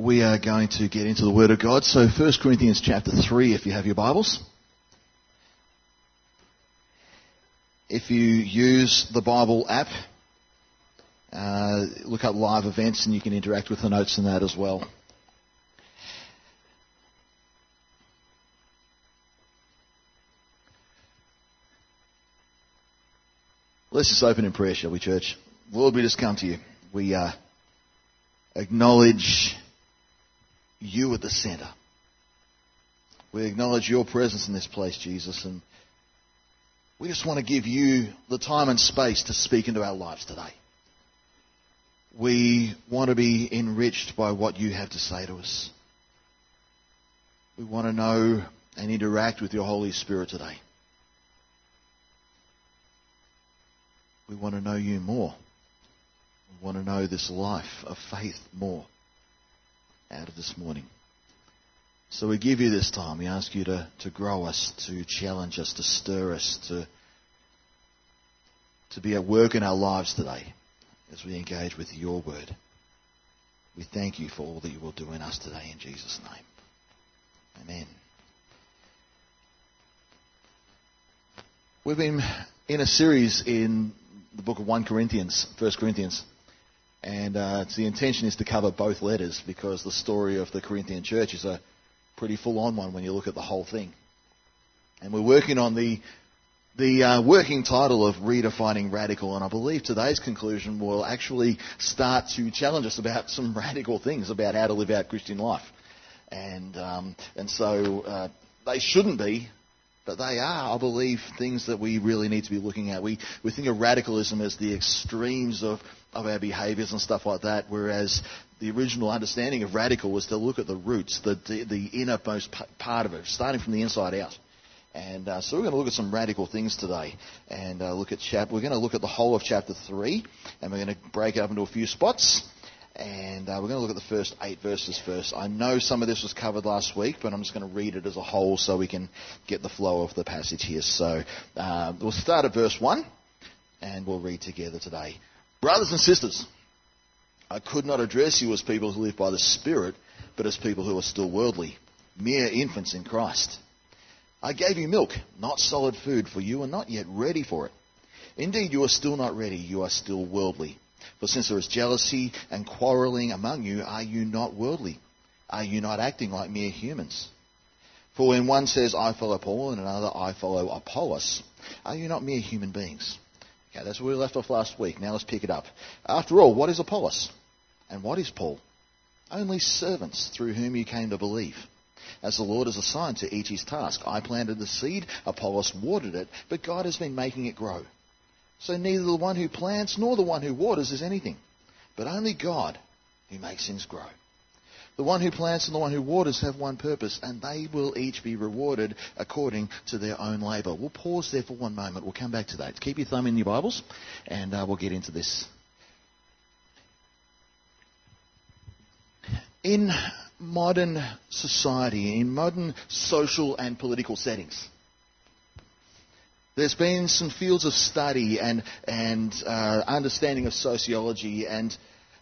we are going to get into the Word of God. So 1 Corinthians chapter 3, if you have your Bibles. If you use the Bible app, uh, look up live events and you can interact with the notes in that as well. Let's just open in prayer, shall we, church? Lord, we just come to you. We uh, acknowledge you at the center. We acknowledge your presence in this place, Jesus, and we just want to give you the time and space to speak into our lives today. We want to be enriched by what you have to say to us. We want to know and interact with your Holy Spirit today. We want to know you more. We want to know this life of faith more out of this morning. So we give you this time. We ask you to, to grow us, to challenge us, to stir us, to, to be at work in our lives today as we engage with your word. We thank you for all that you will do in us today in Jesus' name. Amen. We've been in a series in the book of 1 Corinthians, 1 Corinthians. And uh, the intention is to cover both letters because the story of the Corinthian church is a pretty full-on one when you look at the whole thing. And we're working on the the uh, working title of redefining radical, and I believe today's conclusion will actually start to challenge us about some radical things about how to live out Christian life. And um, and so uh, they shouldn't be but they are, I believe, things that we really need to be looking at. We, we think of radicalism as the extremes of, of our behaviours and stuff like that, whereas the original understanding of radical was to look at the roots, the, the, the innermost part of it, starting from the inside out. And uh, so we're going to look at some radical things today, and uh, look at chap. We're going to look at the whole of chapter three, and we're going to break it up into a few spots. And uh, we're going to look at the first eight verses first. I know some of this was covered last week, but I'm just going to read it as a whole so we can get the flow of the passage here. So uh, we'll start at verse 1 and we'll read together today. Brothers and sisters, I could not address you as people who live by the Spirit, but as people who are still worldly, mere infants in Christ. I gave you milk, not solid food, for you are not yet ready for it. Indeed, you are still not ready, you are still worldly. For since there is jealousy and quarreling among you, are you not worldly? Are you not acting like mere humans? For when one says, I follow Paul, and another, I follow Apollos, are you not mere human beings? Okay, that's where we left off last week. Now let's pick it up. After all, what is Apollos? And what is Paul? Only servants through whom you came to believe. As the Lord has assigned to each his task. I planted the seed, Apollos watered it, but God has been making it grow. So neither the one who plants nor the one who waters is anything, but only God who makes things grow. The one who plants and the one who waters have one purpose, and they will each be rewarded according to their own labour. We'll pause there for one moment. We'll come back to that. Keep your thumb in your Bibles, and uh, we'll get into this. In modern society, in modern social and political settings, there's been some fields of study and, and uh, understanding of sociology and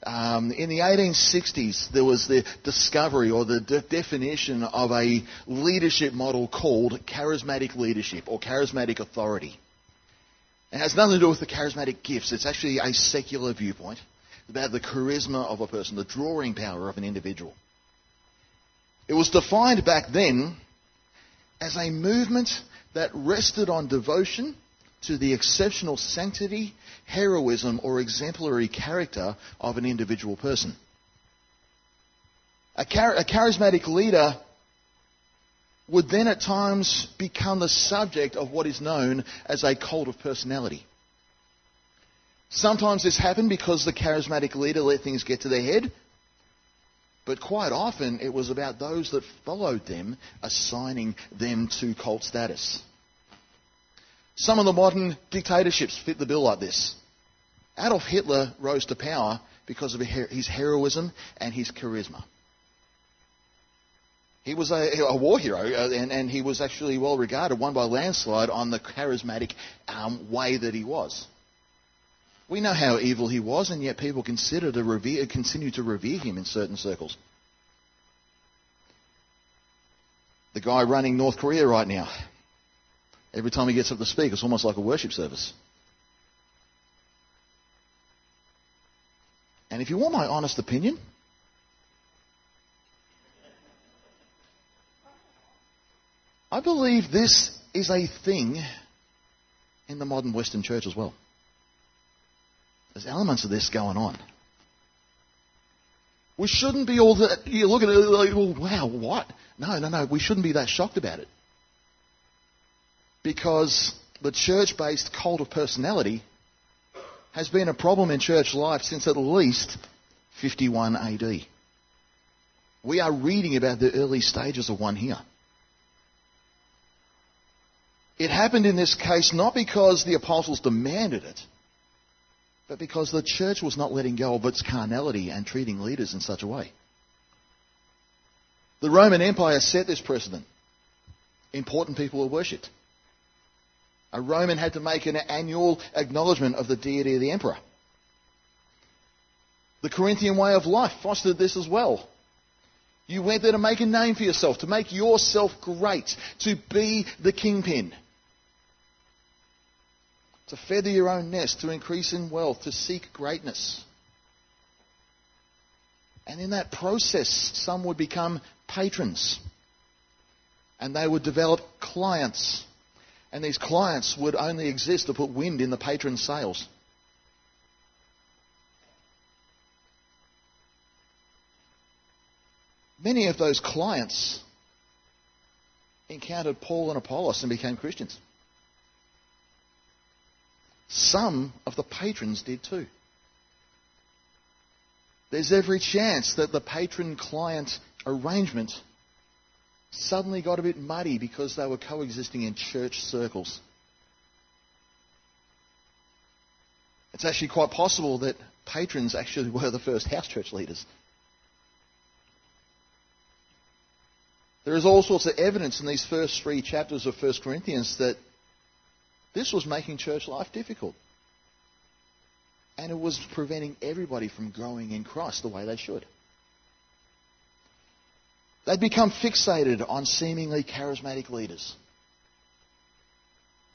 um, in the 1860s, there was the discovery or the de- definition of a leadership model called charismatic leadership or charismatic authority. It has nothing to do with the charismatic gifts. It's actually a secular viewpoint about the charisma of a person, the drawing power of an individual. It was defined back then as a movement that rested on devotion to the exceptional sanctity, heroism, or exemplary character of an individual person. A, char- a, charismatic leader would then at times become the subject of what is known as a cult of personality. Sometimes this happened because the charismatic leader let things get to their head, but quite often it was about those that followed them assigning them to cult status. Some of the modern dictatorships fit the bill like this. Adolf Hitler rose to power because of his heroism and his charisma. He was a, a war hero, uh, and, and, he was actually well regarded, won by landslide, on the charismatic um, way that he was. We know how evil he was, and yet people consider to revere, continue to revere him in certain circles. The guy running North Korea right now. Every time he gets up to speak, it's almost like a worship service. And if you want my honest opinion, I believe this is a thing in the modern Western church as well. There's elements of this going on. We shouldn't be all that, you look at it like, wow, what? No, no, no, we shouldn't be that shocked about it. Because the church based cult of personality has been a problem in church life since at least 51 AD. We are reading about the early stages of one here. It happened in this case not because the apostles demanded it, but because the church was not letting go of its carnality and treating leaders in such a way. The Roman Empire set this precedent. Important people were worshipped. A Roman had to make an annual acknowledgement of the deity of the emperor. The Corinthian way of life fostered this as well. You went there to make a name for yourself, to make yourself great, to be the kingpin to feather your own nest, to increase in wealth, to seek greatness. And in that process, some would become patrons. And they would develop clients. And these clients would only exist to put wind in the patron's sails. Many of those clients encountered Paul and Apollos and became Christians. Some of the patrons did too. There's every chance that the patron client arrangement suddenly got a bit muddy because they were coexisting in church circles. It's actually quite possible that patrons actually were the first house church leaders. There is all sorts of evidence in these first three chapters of 1 Corinthians that this was making church life difficult. And it was preventing everybody from growing in Christ the way they should. They'd become fixated on seemingly charismatic leaders.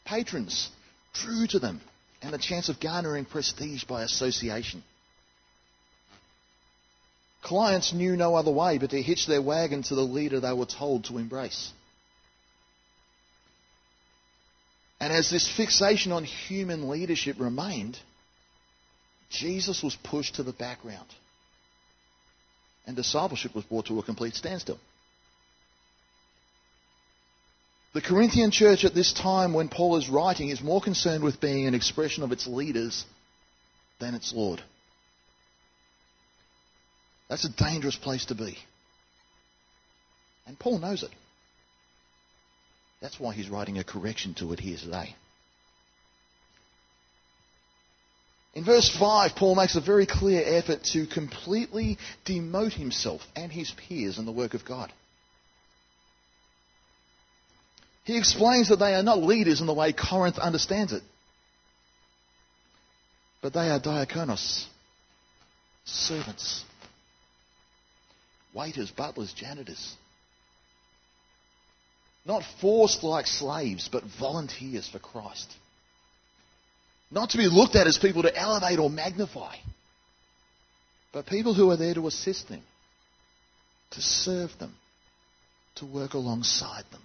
Patrons drew to them and the chance of garnering prestige by association. Clients knew no other way but to hitch their wagon to the leader they were told to embrace. And as this fixation on human leadership remained, Jesus was pushed to the background. And discipleship was brought to a complete standstill. The Corinthian church at this time, when Paul is writing, is more concerned with being an expression of its leaders than its Lord. That's a dangerous place to be. And Paul knows it. That's why he's writing a correction to it here today. In verse 5, Paul makes a very clear effort to completely demote himself and his peers in the work of God. He explains that they are not leaders in the way Corinth understands it, but they are diakonos, servants, waiters, butlers, janitors. Not forced like slaves, but volunteers for Christ. Not to be looked at as people to elevate or magnify, but people who are there to assist them, to serve them, to work alongside them.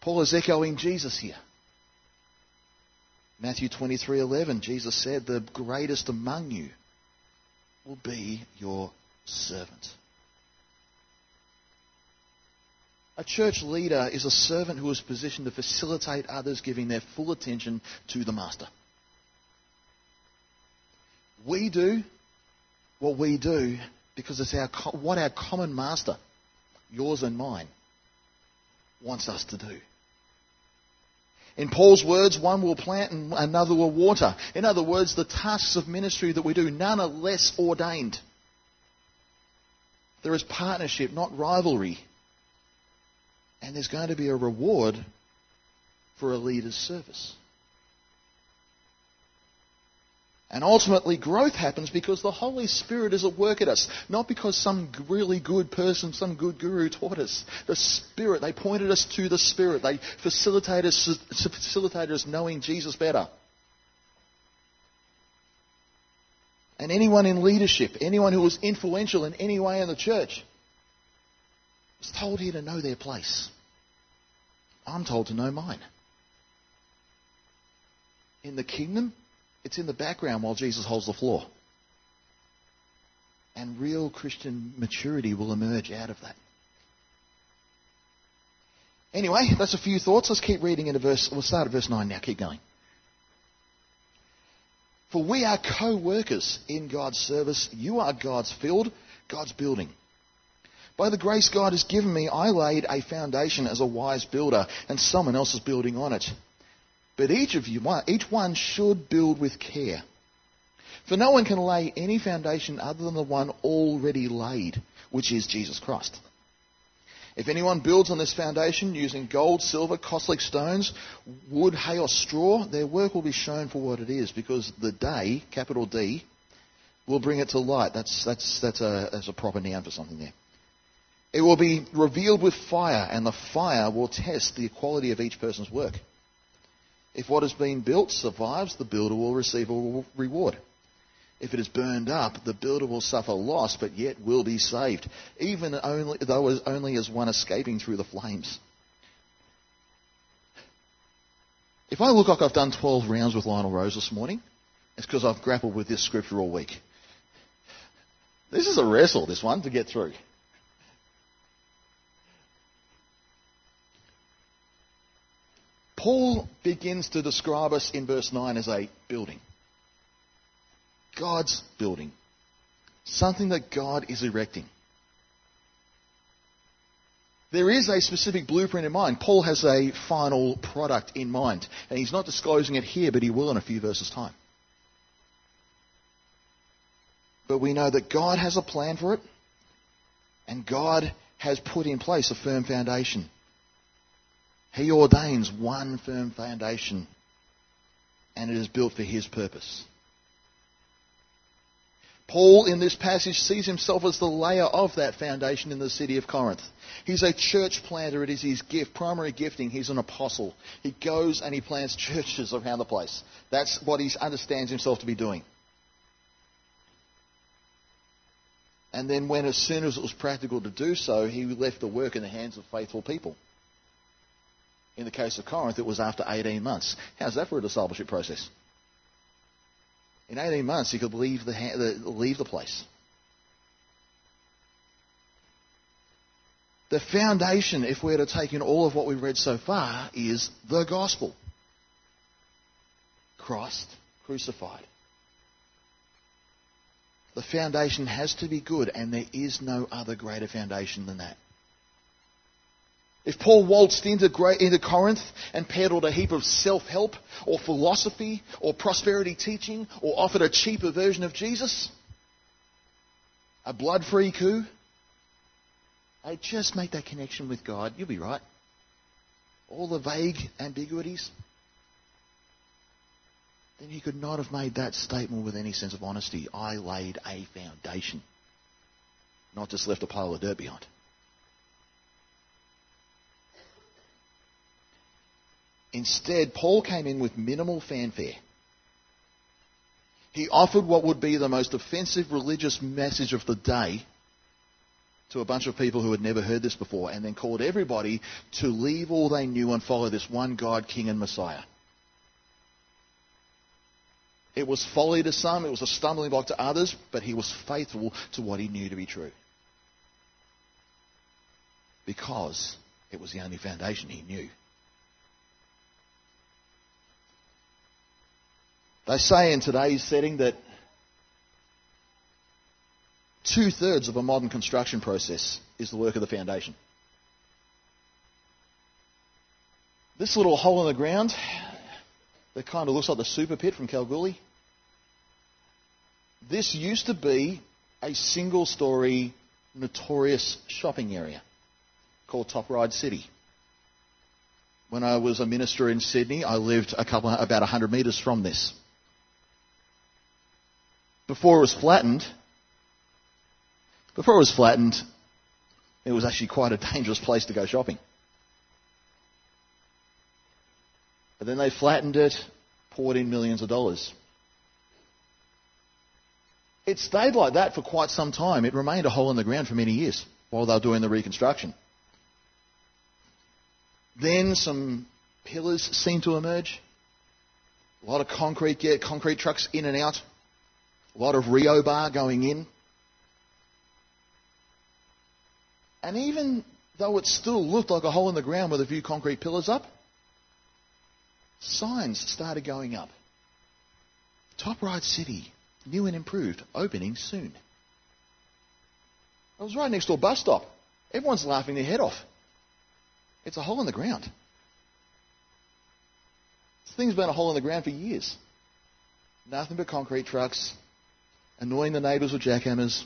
Paul is echoing Jesus here. Matthew 23:11 Jesus said the greatest among you will be your servant. A church leader is a servant who is positioned to facilitate others giving their full attention to the master. We do what we do because it's our, what our common master, yours and mine, wants us to do. In Paul's words, one will plant and another will water. In other words, the tasks of ministry that we do, none are less ordained. There is partnership, not rivalry. And there's going to be a reward for a leader's service. And ultimately, growth happens because the Holy Spirit is at work at us, not because some really good person, some good guru taught us. The Spirit, they pointed us to the Spirit. They facilitated us, facilitated us knowing Jesus better. And anyone in leadership, anyone who was influential in any way in the church, was told here to know their place. I'm told to know mine. In the kingdom, it's in the background while Jesus holds the floor. And real Christian maturity will emerge out of that. Anyway, that's a few thoughts. Let's keep reading into verse. We'll start at verse 9 now. Keep going. For we are co workers in God's service. You are God's field, God's building. By the grace God has given me, I laid a foundation as a wise builder, and someone else is building on it. But each of you, each one should build with care. For no one can lay any foundation other than the one already laid, which is Jesus Christ. If anyone builds on this foundation using gold, silver, costly stones, wood, hay, or straw, their work will be shown for what it is, because the day, capital D, will bring it to light. That's, that's, that's, a, that's a proper noun for something there. It will be revealed with fire, and the fire will test the quality of each person's work. If what has been built survives, the builder will receive a reward. If it is burned up, the builder will suffer loss, but yet will be saved, even only, though as only as one escaping through the flames. If I look like I've done 12 rounds with Lionel Rose this morning, it's because I've grappled with this scripture all week. This is a wrestle, this one, to get through. Paul begins to describe us in verse 9 as a building. God's building. Something that God is erecting. There is a specific blueprint in mind. Paul has a final product in mind. And he's not disclosing it here, but he will in a few verses' time. But we know that God has a plan for it, and God has put in place a firm foundation. He ordains one firm foundation, and it is built for his purpose. Paul, in this passage, sees himself as the layer of that foundation in the city of Corinth. He's a church planter. It is his gift, primary gifting. He's an apostle. He goes and he plants churches around the place. That's what he understands himself to be doing. And then, when as soon as it was practical to do so, he left the work in the hands of faithful people. In the case of Corinth, it was after 18 months. How's that for a discipleship process? In 18 months, he could leave the, leave the place. The foundation, if we're to take in all of what we've read so far, is the gospel Christ crucified. The foundation has to be good, and there is no other greater foundation than that. If Paul waltzed into, into Corinth and peddled a heap of self help or philosophy or prosperity teaching or offered a cheaper version of Jesus, a blood free coup, hey, just make that connection with God. You'll be right. All the vague ambiguities. Then he could not have made that statement with any sense of honesty. I laid a foundation, not just left a pile of dirt behind. Instead, Paul came in with minimal fanfare. He offered what would be the most offensive religious message of the day to a bunch of people who had never heard this before, and then called everybody to leave all they knew and follow this one God, King, and Messiah. It was folly to some, it was a stumbling block to others, but he was faithful to what he knew to be true. Because it was the only foundation he knew. They say in today's setting that two thirds of a modern construction process is the work of the foundation. This little hole in the ground that kind of looks like the super pit from Kalgoorlie. This used to be a single story notorious shopping area called Top Ryde City. When I was a minister in Sydney, I lived a couple about 100 metres from this. Before it was flattened, before it was flattened, it was actually quite a dangerous place to go shopping. But then they flattened it, poured in millions of dollars. It stayed like that for quite some time. It remained a hole in the ground for many years while they were doing the reconstruction. Then some pillars seemed to emerge. A lot of concrete, yeah, concrete trucks in and out. A lot of rebar going in. And even though it still looked like a hole in the ground with a few concrete pillars up, signs started going up. Top Ryde City, new and improved, opening soon. I was right next to a bus stop. Everyone's laughing their head off. It's a hole in the ground. This thing's been a hole in the ground for years. Nothing but concrete trucks, annoying the neighbours with jackhammers,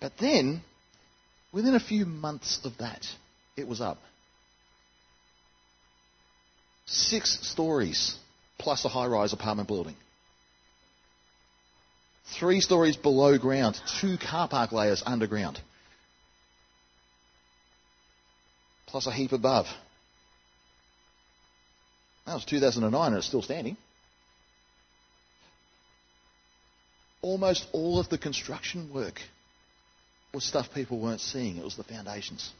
But then, within a few months of that, it was up. Six stories, plus a high rise apartment building. Three stories below ground, two car park layers underground. Plus a heap above. That was 2009 and it's still standing. Almost all of the construction work was stuff people weren't seeing. It was the foundations.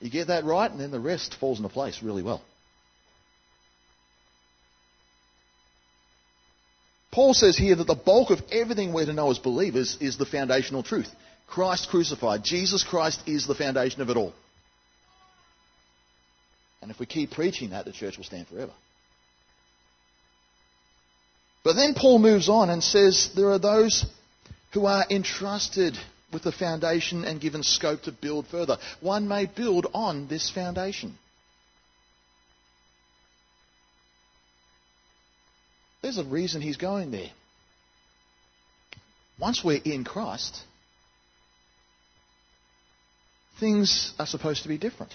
You get that right, and then the rest falls into place really well. Paul says here that the bulk of everything we're to know as believers is the foundational truth. Christ crucified. Jesus Christ is the foundation of it all. And if we keep preaching that, the church will stand forever. But then Paul moves on and says there are those who are entrusted with the foundation and given scope to build further. One may build on this foundation. There's a reason he's going there. Once we're in Christ, things are supposed to be different.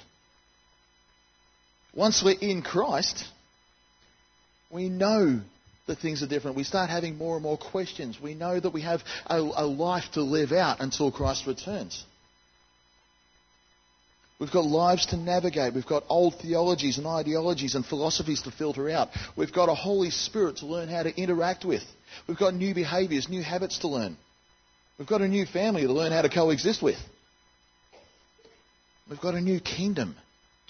Once we're in Christ, we know that things are different. We start having more and more questions. We know that we have a, a life to live out until Christ returns. We've got lives to navigate. We've got old theologies and ideologies and philosophies to filter out. We've got a Holy Spirit to learn how to interact with. We've got new behaviours, new habits to learn. We've got a new family to learn how to coexist with. We've got a new kingdom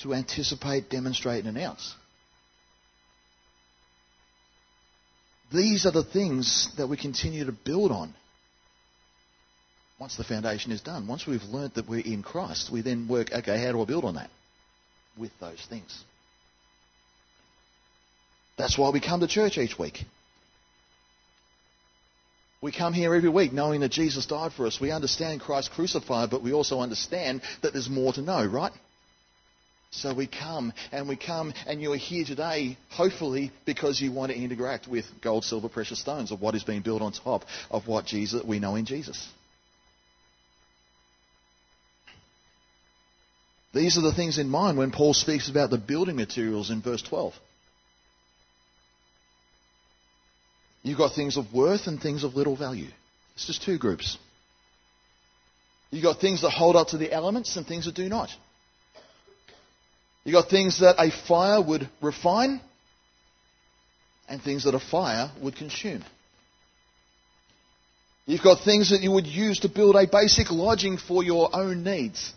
to anticipate, demonstrate, and announce. These are the things that we continue to build on once the foundation is done. Once we've learnt that we're in Christ, we then work, okay, how do I build on that? With those things. That's why we come to church each week. We come here every week knowing that Jesus died for us. We understand Christ crucified, but we also understand that there's more to know, right? So we come and we come and you are here today, hopefully, because you want to interact with gold, silver, precious stones of what is being built on top of what Jesus we know in Jesus. These are the things in mind when Paul speaks about the building materials in verse 12. You've got things of worth and things of little value. It's just two groups. You've got things that hold up to the elements and things that do not. You've got things that a fire would refine and things that a fire would consume. You've got things that you would use to build a basic lodging for your own needs.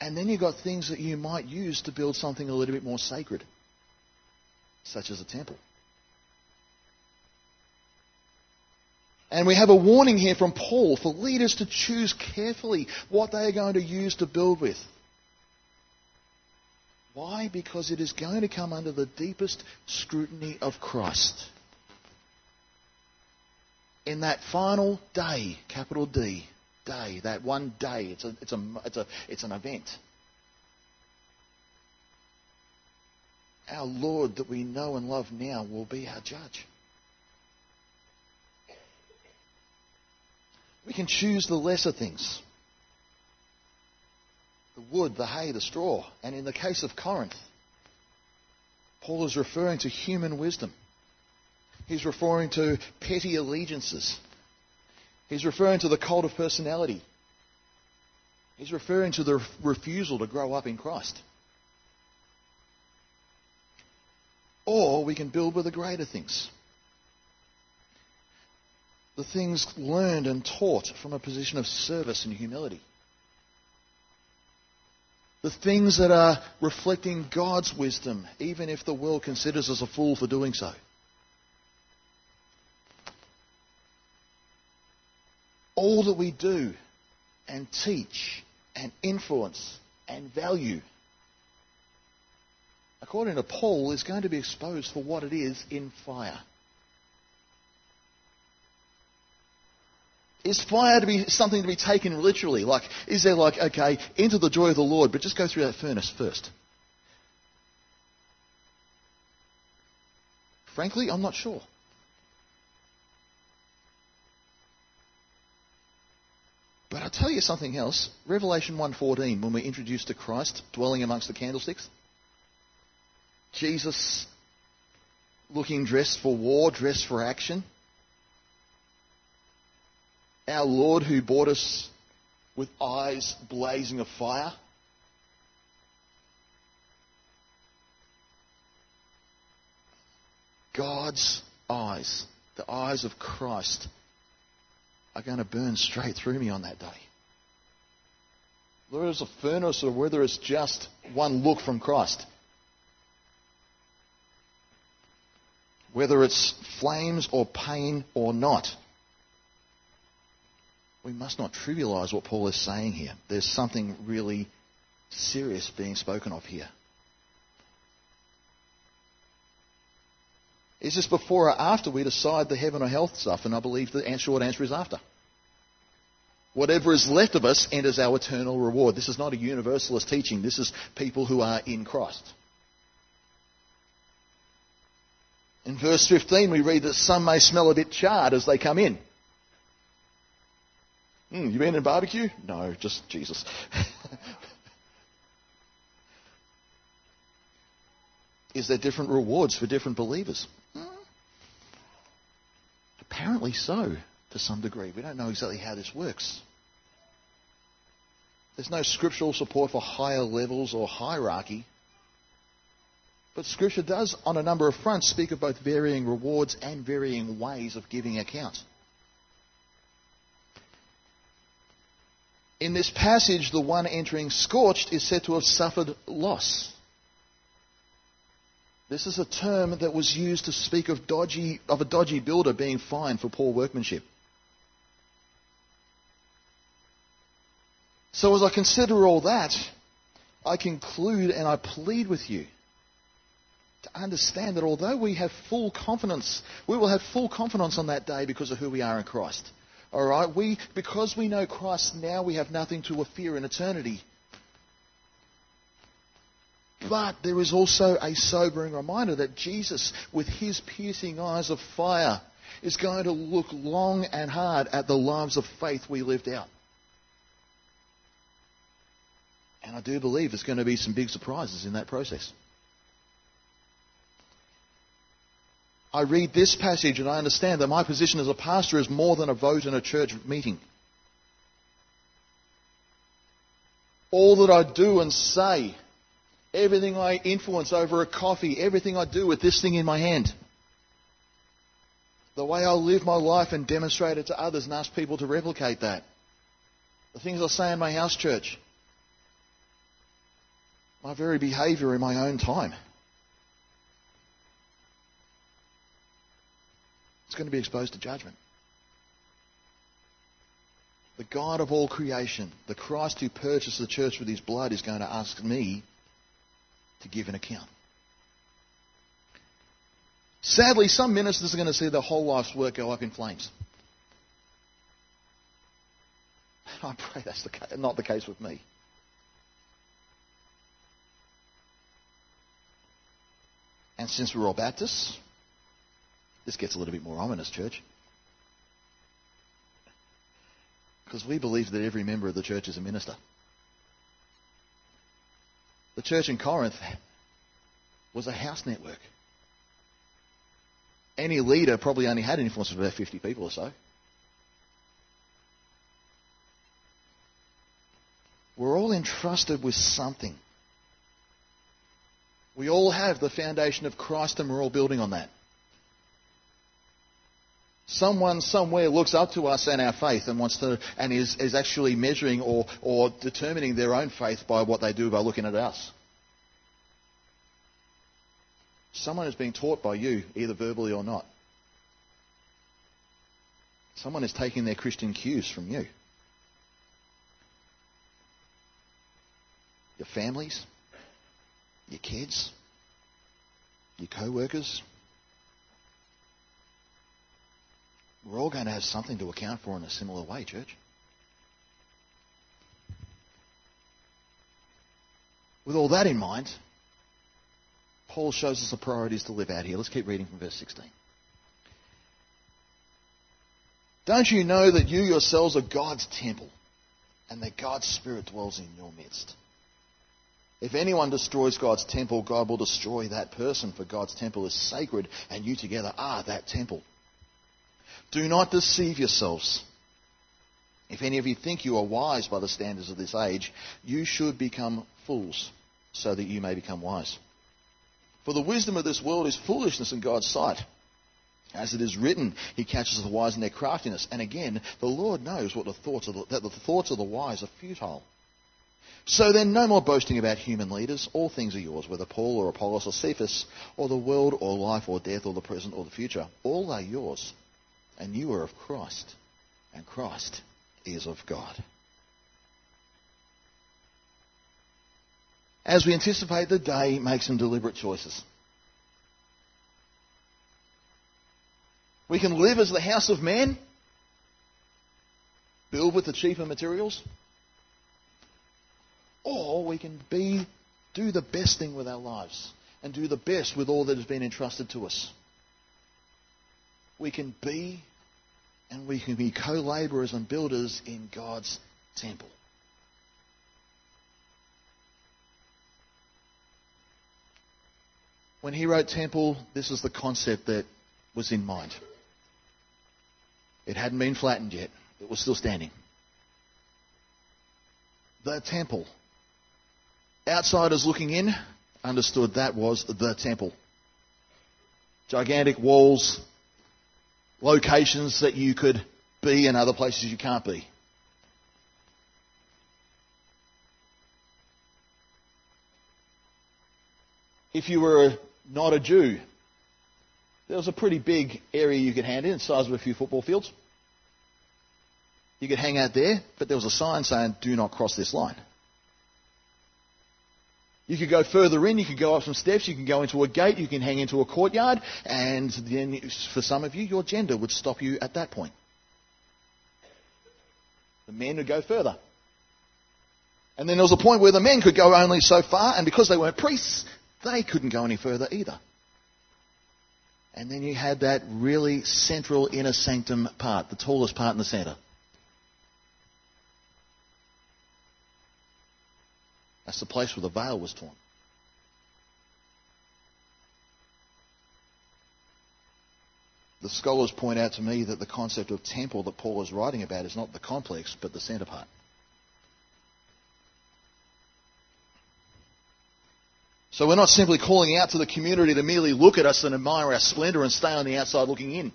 And then you've got things that you might use to build something a little bit more sacred, such as a temple. And we have a warning here from Paul for leaders to choose carefully what they are going to use to build with. Why? Because it is going to come under the deepest scrutiny of Christ. In that final day, capital D, day, that one day, it's, a, it's, a, it's, a, it's an event. Our Lord that we know and love now will be our judge. We can choose the lesser things the wood, the hay, the straw. And in the case of Corinth, Paul is referring to human wisdom. He's referring to petty allegiances. He's referring to the cult of personality. He's referring to the refusal to grow up in Christ. Or we can build with the greater things. The things learned and taught from a position of service and humility. The things that are reflecting God's wisdom, even if the world considers us a fool for doing so. All that we do and teach and influence and value, according to Paul, is going to be exposed for what it is in fire. Is fire to be something to be taken literally? Like, is there like, okay, enter the joy of the Lord, but just go through that furnace first? Frankly, I'm not sure. But I'll tell you something else. Revelation 1.14, when we're introduced to Christ dwelling amongst the candlesticks, Jesus looking dressed for war, dressed for action, our Lord who bought us with eyes blazing of fire. God's eyes, the eyes of Christ, are going to burn straight through me on that day. Whether it's a furnace or whether it's just one look from Christ. Whether it's flames or pain or not we must not trivialize what Paul is saying here. There's something really serious being spoken of here. Is this before or after we decide the heaven or health stuff? And I believe the short answer is after. Whatever is left of us enters our eternal reward. This is not a universalist teaching. This is people who are in Christ. In verse 15, we read that some may smell a bit charred as they come in. Mm, you been in barbecue? No, just Jesus. Is there different rewards for different believers? Mm. Apparently so, to some degree. We don't know exactly how this works. There's no scriptural support for higher levels or hierarchy. But Scripture does, on a number of fronts, speak of both varying rewards and varying ways of giving account. In this passage, the one entering scorched is said to have suffered loss. This is a term that was used to speak of, dodgy, of a dodgy builder being fined for poor workmanship. So, as I consider all that, I conclude and I plead with you to understand that although we have full confidence, we will have full confidence on that day because of who we are in Christ. All right? We, because we know Christ now, we have nothing to fear in eternity. But there is also a sobering reminder that Jesus, with his piercing eyes of fire, is going to look long and hard at the lives of faith we lived out. And I do believe there's going to be some big surprises in that process. I read this passage and I understand that my position as a pastor is more than a vote in a church meeting. All that I do and say, everything I influence over a coffee, everything I do with this thing in my hand, the way I live my life and demonstrate it to others and ask people to replicate that, the things I say in my house church, my very behaviour in my own time. It's going to be exposed to judgment. The God of all creation, the Christ who purchased the church with his blood, is going to ask me to give an account. Sadly, some ministers are going to see their whole life's work go up in flames. I pray that's the not the case with me. And since we're all Baptists, this gets a little bit more ominous, church. Because we believe that every member of the church is a minister. The church in Corinth was a house network. Any leader probably only had an influence of about 50 people or so. We're all entrusted with something. We all have the foundation of Christ and we're all building on that. Someone somewhere looks up to us and our faith and wants to and is, is actually measuring or, or determining their own faith by what they do by looking at us. Someone is being taught by you, either verbally or not. Someone is taking their Christian cues from you. Your families, your kids, your co workers. We're all going to have something to account for in a similar way, church. With all that in mind, Paul shows us the priorities to live out here. Let's keep reading from verse 16. Don't you know that you yourselves are God's temple and that God's Spirit dwells in your midst? If anyone destroys God's temple, God will destroy that person, for God's temple is sacred, and you together are that temple. Do not deceive yourselves. If any of you think you are wise by the standards of this age, you should become fools, so that you may become wise. For the wisdom of this world is foolishness in God's sight. As it is written, he catches the wise in their craftiness. And again, the Lord knows what the thoughts of the, that the thoughts of the wise are futile. So then, no more boasting about human leaders. All things are yours, whether Paul or Apollos or Cephas, or the world or life or death or the present or the future. All are yours. And you are of Christ. And Christ is of God. As we anticipate the day, make some deliberate choices. We can live as the house of man, build with the cheaper materials, or we can be, do the best thing with our lives and do the best with all that has been entrusted to us. We can be and we can be co laborers and builders in God's temple. When he wrote temple, this is the concept that was in mind. It hadn't been flattened yet, it was still standing. The temple Outsiders looking in understood that was the temple. Gigantic walls, locations that you could be and other places you can't be. If you were not a Jew, there was a pretty big area you could hand in, the size of a few football fields. You could hang out there, but there was a sign saying, do not cross this line. You could go further in, you could go up some steps, you can go into a gate, you can hang into a courtyard, and then for some of you, your gender would stop you at that point. The men would go further. And then there was a point where the men could go only so far, and because they weren't priests, they couldn't go any further either. And then you had that really central inner sanctum part, the tallest part in the centre. That's the place where the veil was torn. The scholars point out to me that the concept of temple that Paul is writing about is not the complex, but the centre part. So we're not simply calling out to the community to merely look at us and admire our splendour and stay on the outside looking in.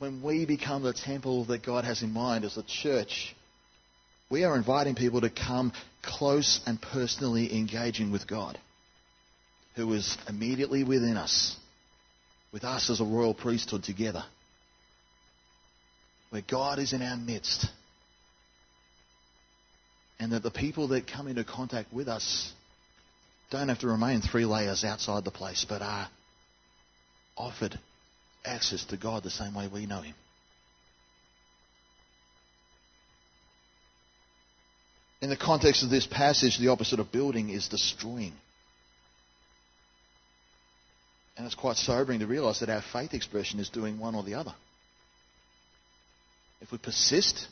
When we become the temple that God has in mind as a church, we are inviting people to come close and personally engaging with God, who is immediately within us, with us as a royal priesthood together, where God is in our midst, and that the people that come into contact with us don't have to remain three layers outside the place, but are offered access to God the same way we know Him. In the context of this passage, the opposite of building is destroying. And it's quite sobering to realize that our faith expression is doing one or the other. If we persist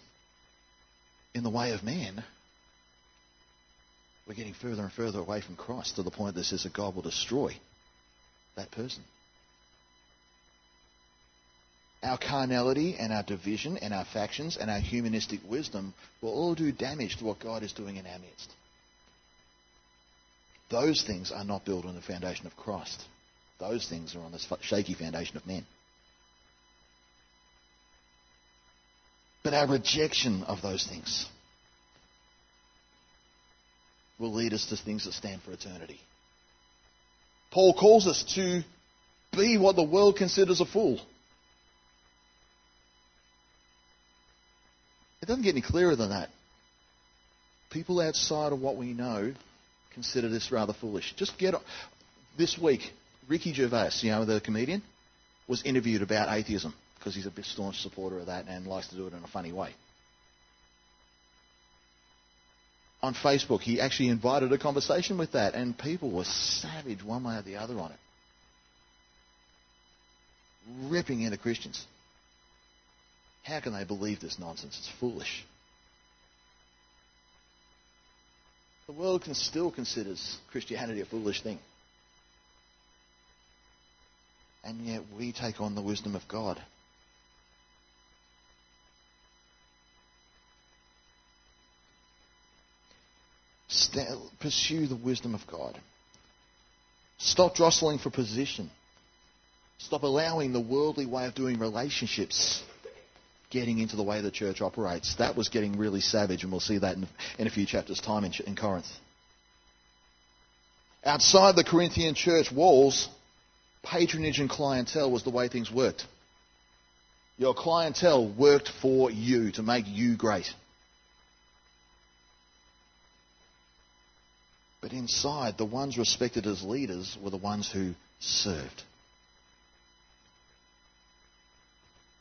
in the way of man, we're getting further and further away from Christ to the point that says that God will destroy that person. Our carnality and our division and our factions and our humanistic wisdom will all do damage to what God is doing in our midst. Those things are not built on the foundation of Christ. Those things are on the shaky foundation of men. But our rejection of those things will lead us to things that stand for eternity. Paul calls us to be what the world considers a fool. It doesn't get any clearer than that. People outside of what we know consider this rather foolish. Just get this week, Ricky Gervais, you know, the comedian, was interviewed about atheism because he's a bit staunch supporter of that and likes to do it in a funny way. On Facebook, he actually invited a conversation with that, and people were savage one way or the other on it. Ripping into Christians. How can they believe this nonsense? It's foolish. The world can still considers Christianity a foolish thing. And yet we take on the wisdom of God. pursue the wisdom of God. Stop jostling for position. Stop allowing the worldly way of doing relationships getting into the way the church operates. That was getting really savage, and we'll see that in, in a few chapters' time in, in Corinth. Outside the Corinthian church walls, patronage and clientele was the way things worked. Your clientele worked for you to make you great. But inside, the ones respected as leaders were the ones who served.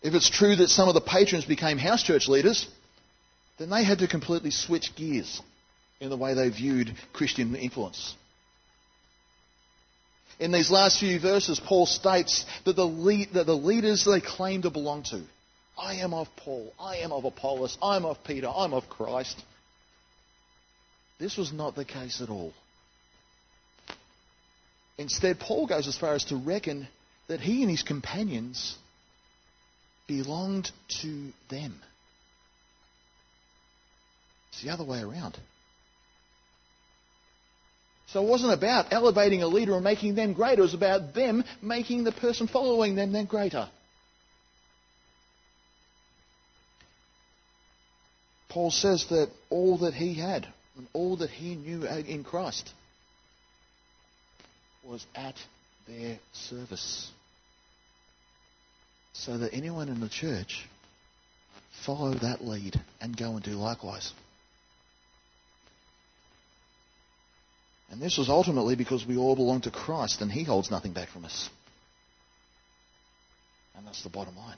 If it's true that some of the patrons became house church leaders, then they had to completely switch gears in the way they viewed Christian influence. In these last few verses, Paul states that the, lead, that the leaders they claim to belong to, I am of Paul, I am of Apollos, I'm of Peter, I'm of Christ. This was not the case at all. Instead, Paul goes as far as to reckon that he and his companions belonged to them. It's the other way around. So it wasn't about elevating a leader and making them greater. It was about them making the person following them then greater. Paul says that all that he had and all that he knew in Christ was at their service so that anyone in the church follow that lead and go and do likewise. And this was ultimately because we all belong to Christ and He holds nothing back from us. And that's the bottom line.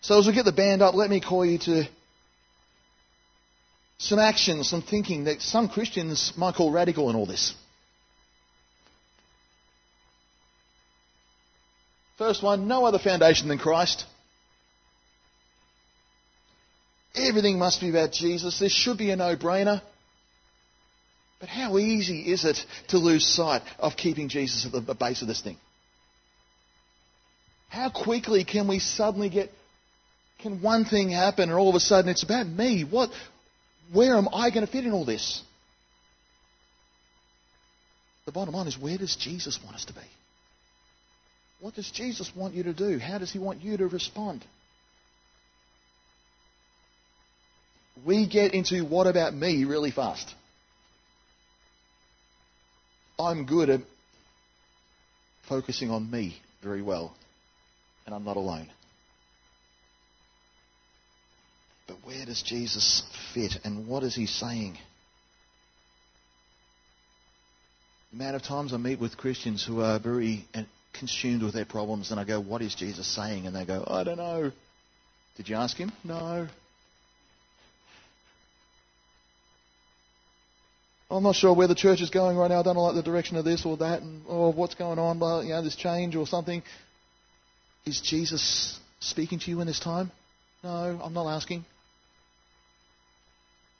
So as we get the band up, let me call you to some action, some thinking that some Christians might call radical in all this. First one, no other foundation than Christ. Everything must be about Jesus. This should be a no brainer. But how easy is it to lose sight of keeping Jesus at the base of this thing? How quickly can we suddenly get, can one thing happen and all of a sudden it's about me? What, where am I going to fit in all this? The bottom line is where does Jesus want us to be? What does Jesus want you to do? How does he want you to respond? We get into what about me really fast. I'm good at focusing on me very well, and I'm not alone. But where does Jesus fit, and what is he saying? The amount of times I meet with Christians who are very consumed with their problems, and I go, What is Jesus saying? And they go, I don't know. Did you ask him? No. I'm not sure where the church is going right now. I don't like the direction of this or that, and or what's going on. But you know, this change or something. Is Jesus speaking to you in this time? No, I'm not asking.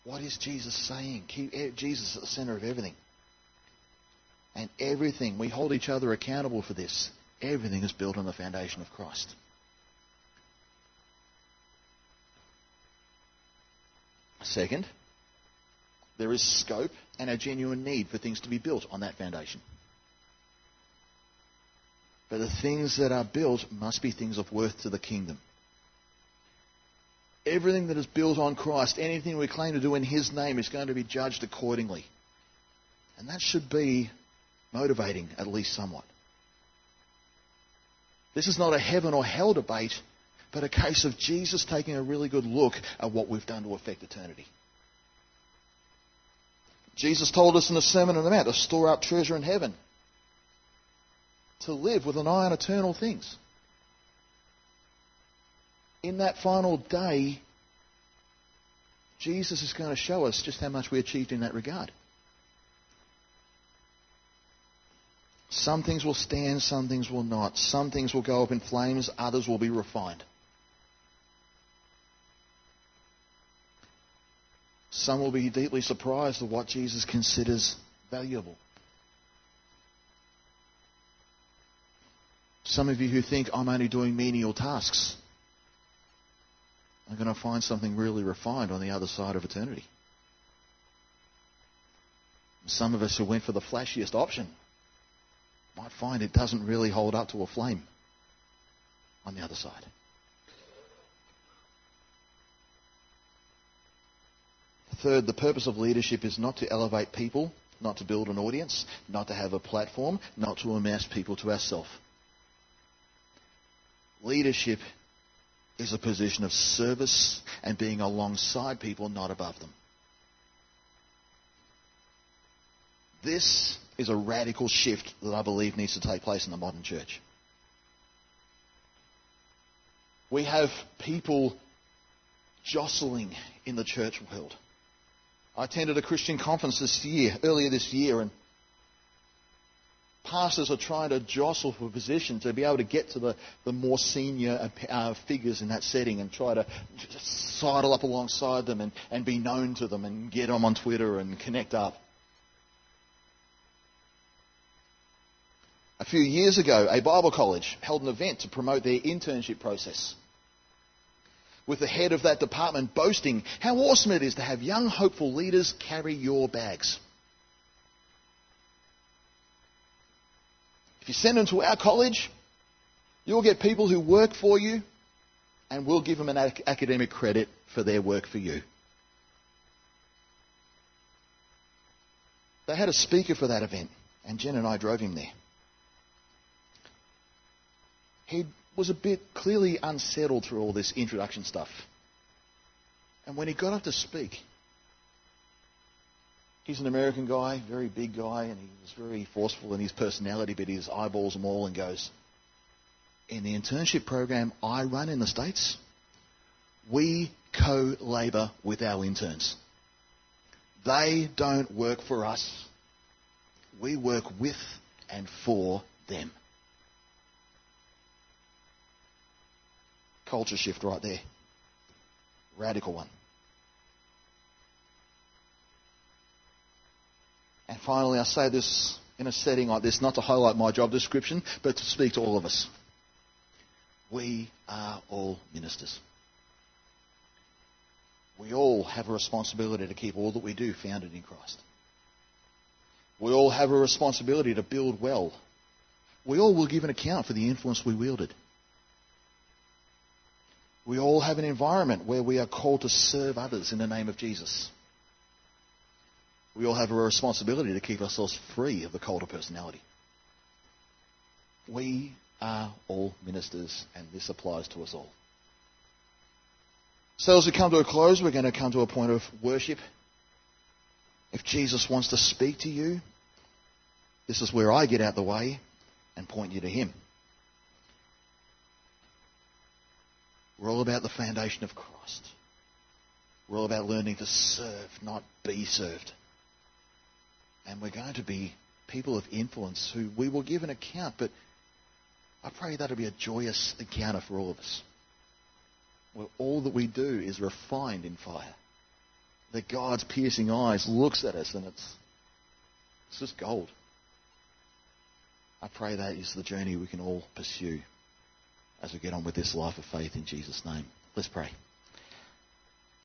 What is Jesus saying? Keep eh, Jesus at the center of everything. And everything, we hold each other accountable for this. Everything is built on the foundation of Christ. Second, there is scope and a genuine need for things to be built on that foundation. But the things that are built must be things of worth to the kingdom. Everything that is built on Christ, anything we claim to do in His name, is going to be judged accordingly. And that should be motivating, at least somewhat. This is not a heaven or hell debate, but a case of Jesus taking a really good look at what we've done to affect eternity. Jesus told us in the Sermon on the Mount to store up treasure in heaven, to live with an eye on eternal things. In that final day, Jesus is going to show us just how much we achieved in that regard. Some things will stand, some things will not. Some things will go up in flames, others will be refined. Some will be deeply surprised at what Jesus considers valuable. Some of you who think I'm only doing menial tasks are going to find something really refined on the other side of eternity. Some of us who went for the flashiest option might find it doesn't really hold up to a flame on the other side. Third, the purpose of leadership is not to elevate people, not to build an audience, not to have a platform, not to amass people to ourselves. Leadership is a position of service and being alongside people, not above them. This is a radical shift that I believe needs to take place in the modern church. We have people jostling in the church world. I attended a Christian conference this year, earlier this year, and pastors are trying to jostle for position to be able to get to the, the more senior uh, figures in that setting and try to sidle up alongside them and, and be known to them and get them on Twitter and connect up. A few years ago, a Bible college held an event to promote their internship process with the head of that department boasting how awesome it is to have young, hopeful leaders carry your bags. If you send them to our college, you'll get people who work for you, and we'll give them an academic credit for their work for you. They had a speaker for that event, and Jen and I drove him there. He was a bit clearly unsettled through all this introduction stuff. And when he got up to speak, he's an American guy, very big guy, and he was very forceful in his personality, but his eyeballs them all and goes, In the internship program I run in the States, we co labour with our interns. They don't work for us. We work with and for them. Culture shift right there. Radical one. And finally, I say this in a setting like this, not to highlight my job description, but to speak to all of us. We are all ministers. We all have a responsibility to keep all that we do founded in Christ. We all have a responsibility to build well. We all will give an account for the influence we wielded. We all have an environment where we are called to serve others in the name of Jesus. We all have a responsibility to keep ourselves free of the cult of personality. We are all ministers, and this applies to us all. So, as we come to a close, we're going to come to a point of worship. If Jesus wants to speak to you, this is where I get out the way and point you to Him. We're all about the foundation of Christ. We're all about learning to serve, not be served. And we're going to be people of influence who we will give an account, but I pray that'll be a joyous encounter for all of us. Where all that we do is refined in fire. that God's piercing eyes looks at us and it's, it's just gold. I pray that is the journey we can all pursue as we get on with this life of faith in Jesus' name. Let's pray.